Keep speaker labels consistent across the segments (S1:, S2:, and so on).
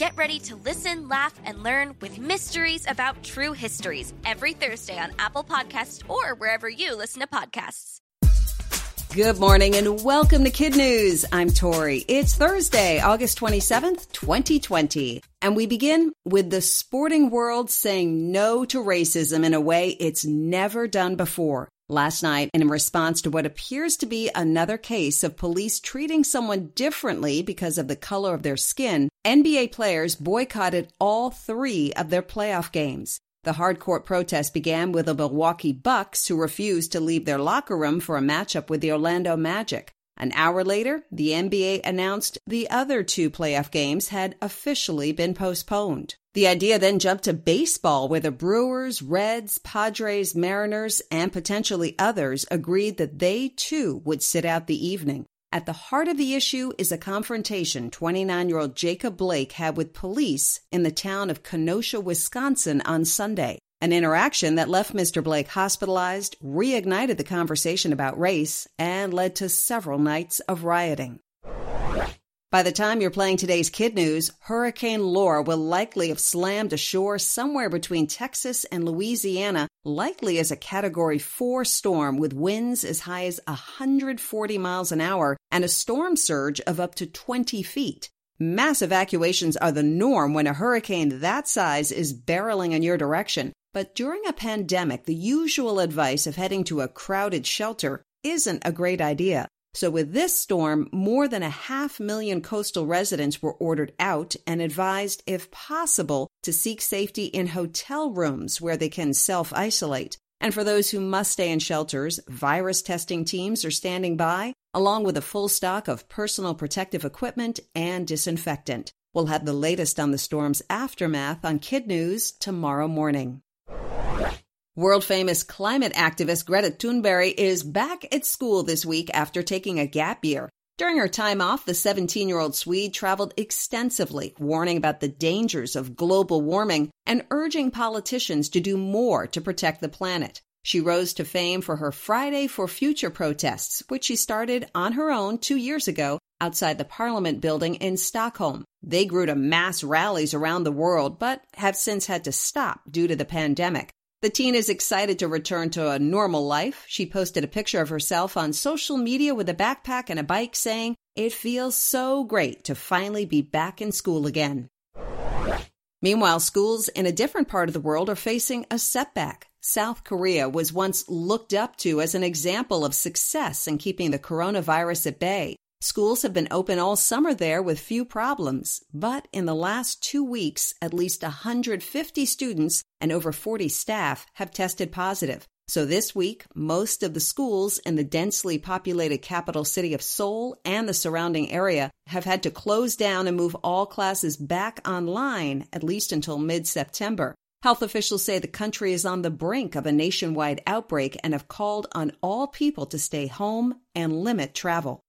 S1: Get ready to listen, laugh, and learn with Mysteries About True Histories every Thursday on Apple Podcasts or wherever you listen to podcasts.
S2: Good morning and welcome to Kid News. I'm Tori. It's Thursday, August 27th, 2020. And we begin with the sporting world saying no to racism in a way it's never done before. Last night, in response to what appears to be another case of police treating someone differently because of the color of their skin, NBA players boycotted all three of their playoff games. The hardcore protest began with the Milwaukee Bucks, who refused to leave their locker room for a matchup with the Orlando Magic. An hour later, the NBA announced the other two playoff games had officially been postponed. The idea then jumped to baseball, where the Brewers, Reds, Padres, Mariners, and potentially others agreed that they too would sit out the evening. At the heart of the issue is a confrontation 29 year old Jacob Blake had with police in the town of Kenosha, Wisconsin on Sunday. An interaction that left Mr. Blake hospitalized, reignited the conversation about race, and led to several nights of rioting. By the time you're playing today's Kid News, Hurricane Laura will likely have slammed ashore somewhere between Texas and Louisiana, likely as a Category 4 storm with winds as high as 140 miles an hour and a storm surge of up to 20 feet. Mass evacuations are the norm when a hurricane that size is barreling in your direction. But during a pandemic, the usual advice of heading to a crowded shelter isn't a great idea. So, with this storm, more than a half million coastal residents were ordered out and advised, if possible, to seek safety in hotel rooms where they can self isolate. And for those who must stay in shelters, virus testing teams are standing by, along with a full stock of personal protective equipment and disinfectant. We'll have the latest on the storm's aftermath on Kid News tomorrow morning. World famous climate activist Greta Thunberg is back at school this week after taking a gap year. During her time off, the 17 year old Swede traveled extensively, warning about the dangers of global warming and urging politicians to do more to protect the planet. She rose to fame for her Friday for Future protests, which she started on her own two years ago outside the Parliament building in Stockholm. They grew to mass rallies around the world, but have since had to stop due to the pandemic. The teen is excited to return to a normal life. She posted a picture of herself on social media with a backpack and a bike saying, It feels so great to finally be back in school again. Meanwhile, schools in a different part of the world are facing a setback. South Korea was once looked up to as an example of success in keeping the coronavirus at bay. Schools have been open all summer there with few problems, but in the last two weeks, at least 150 students and over 40 staff have tested positive. So this week, most of the schools in the densely populated capital city of Seoul and the surrounding area have had to close down and move all classes back online, at least until mid September. Health officials say the country is on the brink of a nationwide outbreak and have called on all people to stay home and limit travel.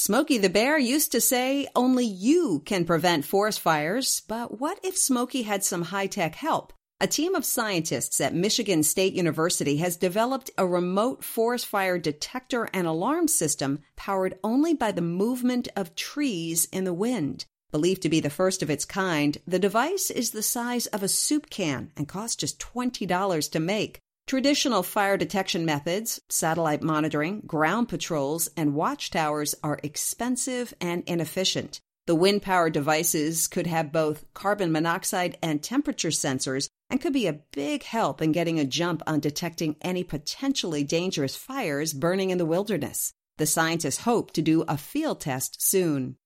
S2: Smokey the Bear used to say only you can prevent forest fires, but what if Smokey had some high tech help? A team of scientists at Michigan State University has developed a remote forest fire detector and alarm system powered only by the movement of trees in the wind. Believed to be the first of its kind, the device is the size of a soup can and costs just $20 to make. Traditional fire detection methods, satellite monitoring, ground patrols, and watchtowers are expensive and inefficient. The wind powered devices could have both carbon monoxide and temperature sensors and could be a big help in getting a jump on detecting any potentially dangerous fires burning in the wilderness. The scientists hope to do a field test soon.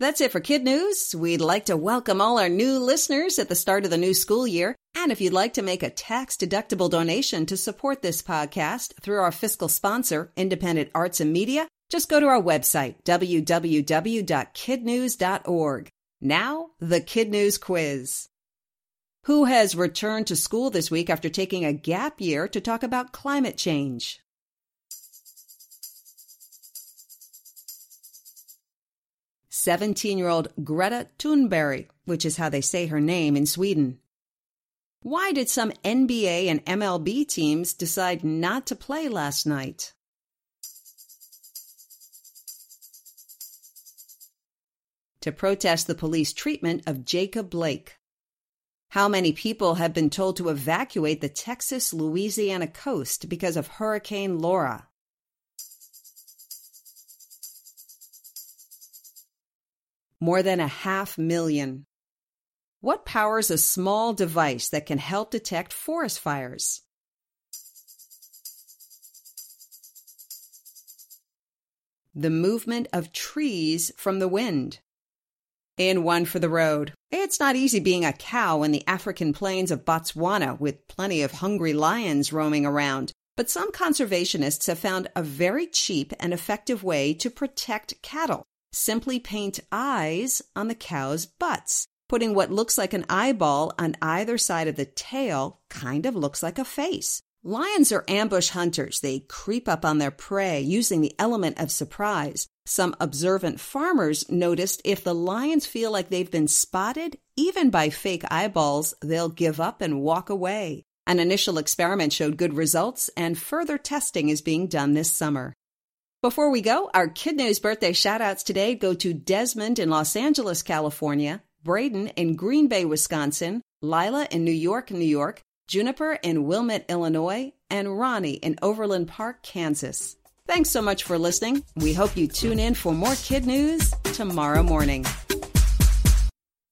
S2: That's it for Kid News. We'd like to welcome all our new listeners at the start of the new school year. And if you'd like to make a tax deductible donation to support this podcast through our fiscal sponsor, Independent Arts and Media, just go to our website, www.kidnews.org. Now, the Kid News Quiz. Who has returned to school this week after taking a gap year to talk about climate change? Seventeen-year-old Greta Thunberg, which is how they say her name in Sweden. Why did some NBA and MLB teams decide not to play last night? To protest the police treatment of Jacob Blake. How many people have been told to evacuate the Texas Louisiana coast because of Hurricane Laura? More than a half million. What powers a small device that can help detect forest fires? The movement of trees from the wind. And one for the road. It's not easy being a cow in the African plains of Botswana with plenty of hungry lions roaming around. But some conservationists have found a very cheap and effective way to protect cattle. Simply paint eyes on the cow's butts. Putting what looks like an eyeball on either side of the tail kind of looks like a face. Lions are ambush hunters. They creep up on their prey using the element of surprise. Some observant farmers noticed if the lions feel like they've been spotted, even by fake eyeballs, they'll give up and walk away. An initial experiment showed good results, and further testing is being done this summer. Before we go, our Kid News birthday shoutouts today go to Desmond in Los Angeles, California, Braden in Green Bay, Wisconsin, Lila in New York, New York, Juniper in Wilmette, Illinois, and Ronnie in Overland Park, Kansas. Thanks so much for listening. We hope you tune in for more kid news tomorrow morning.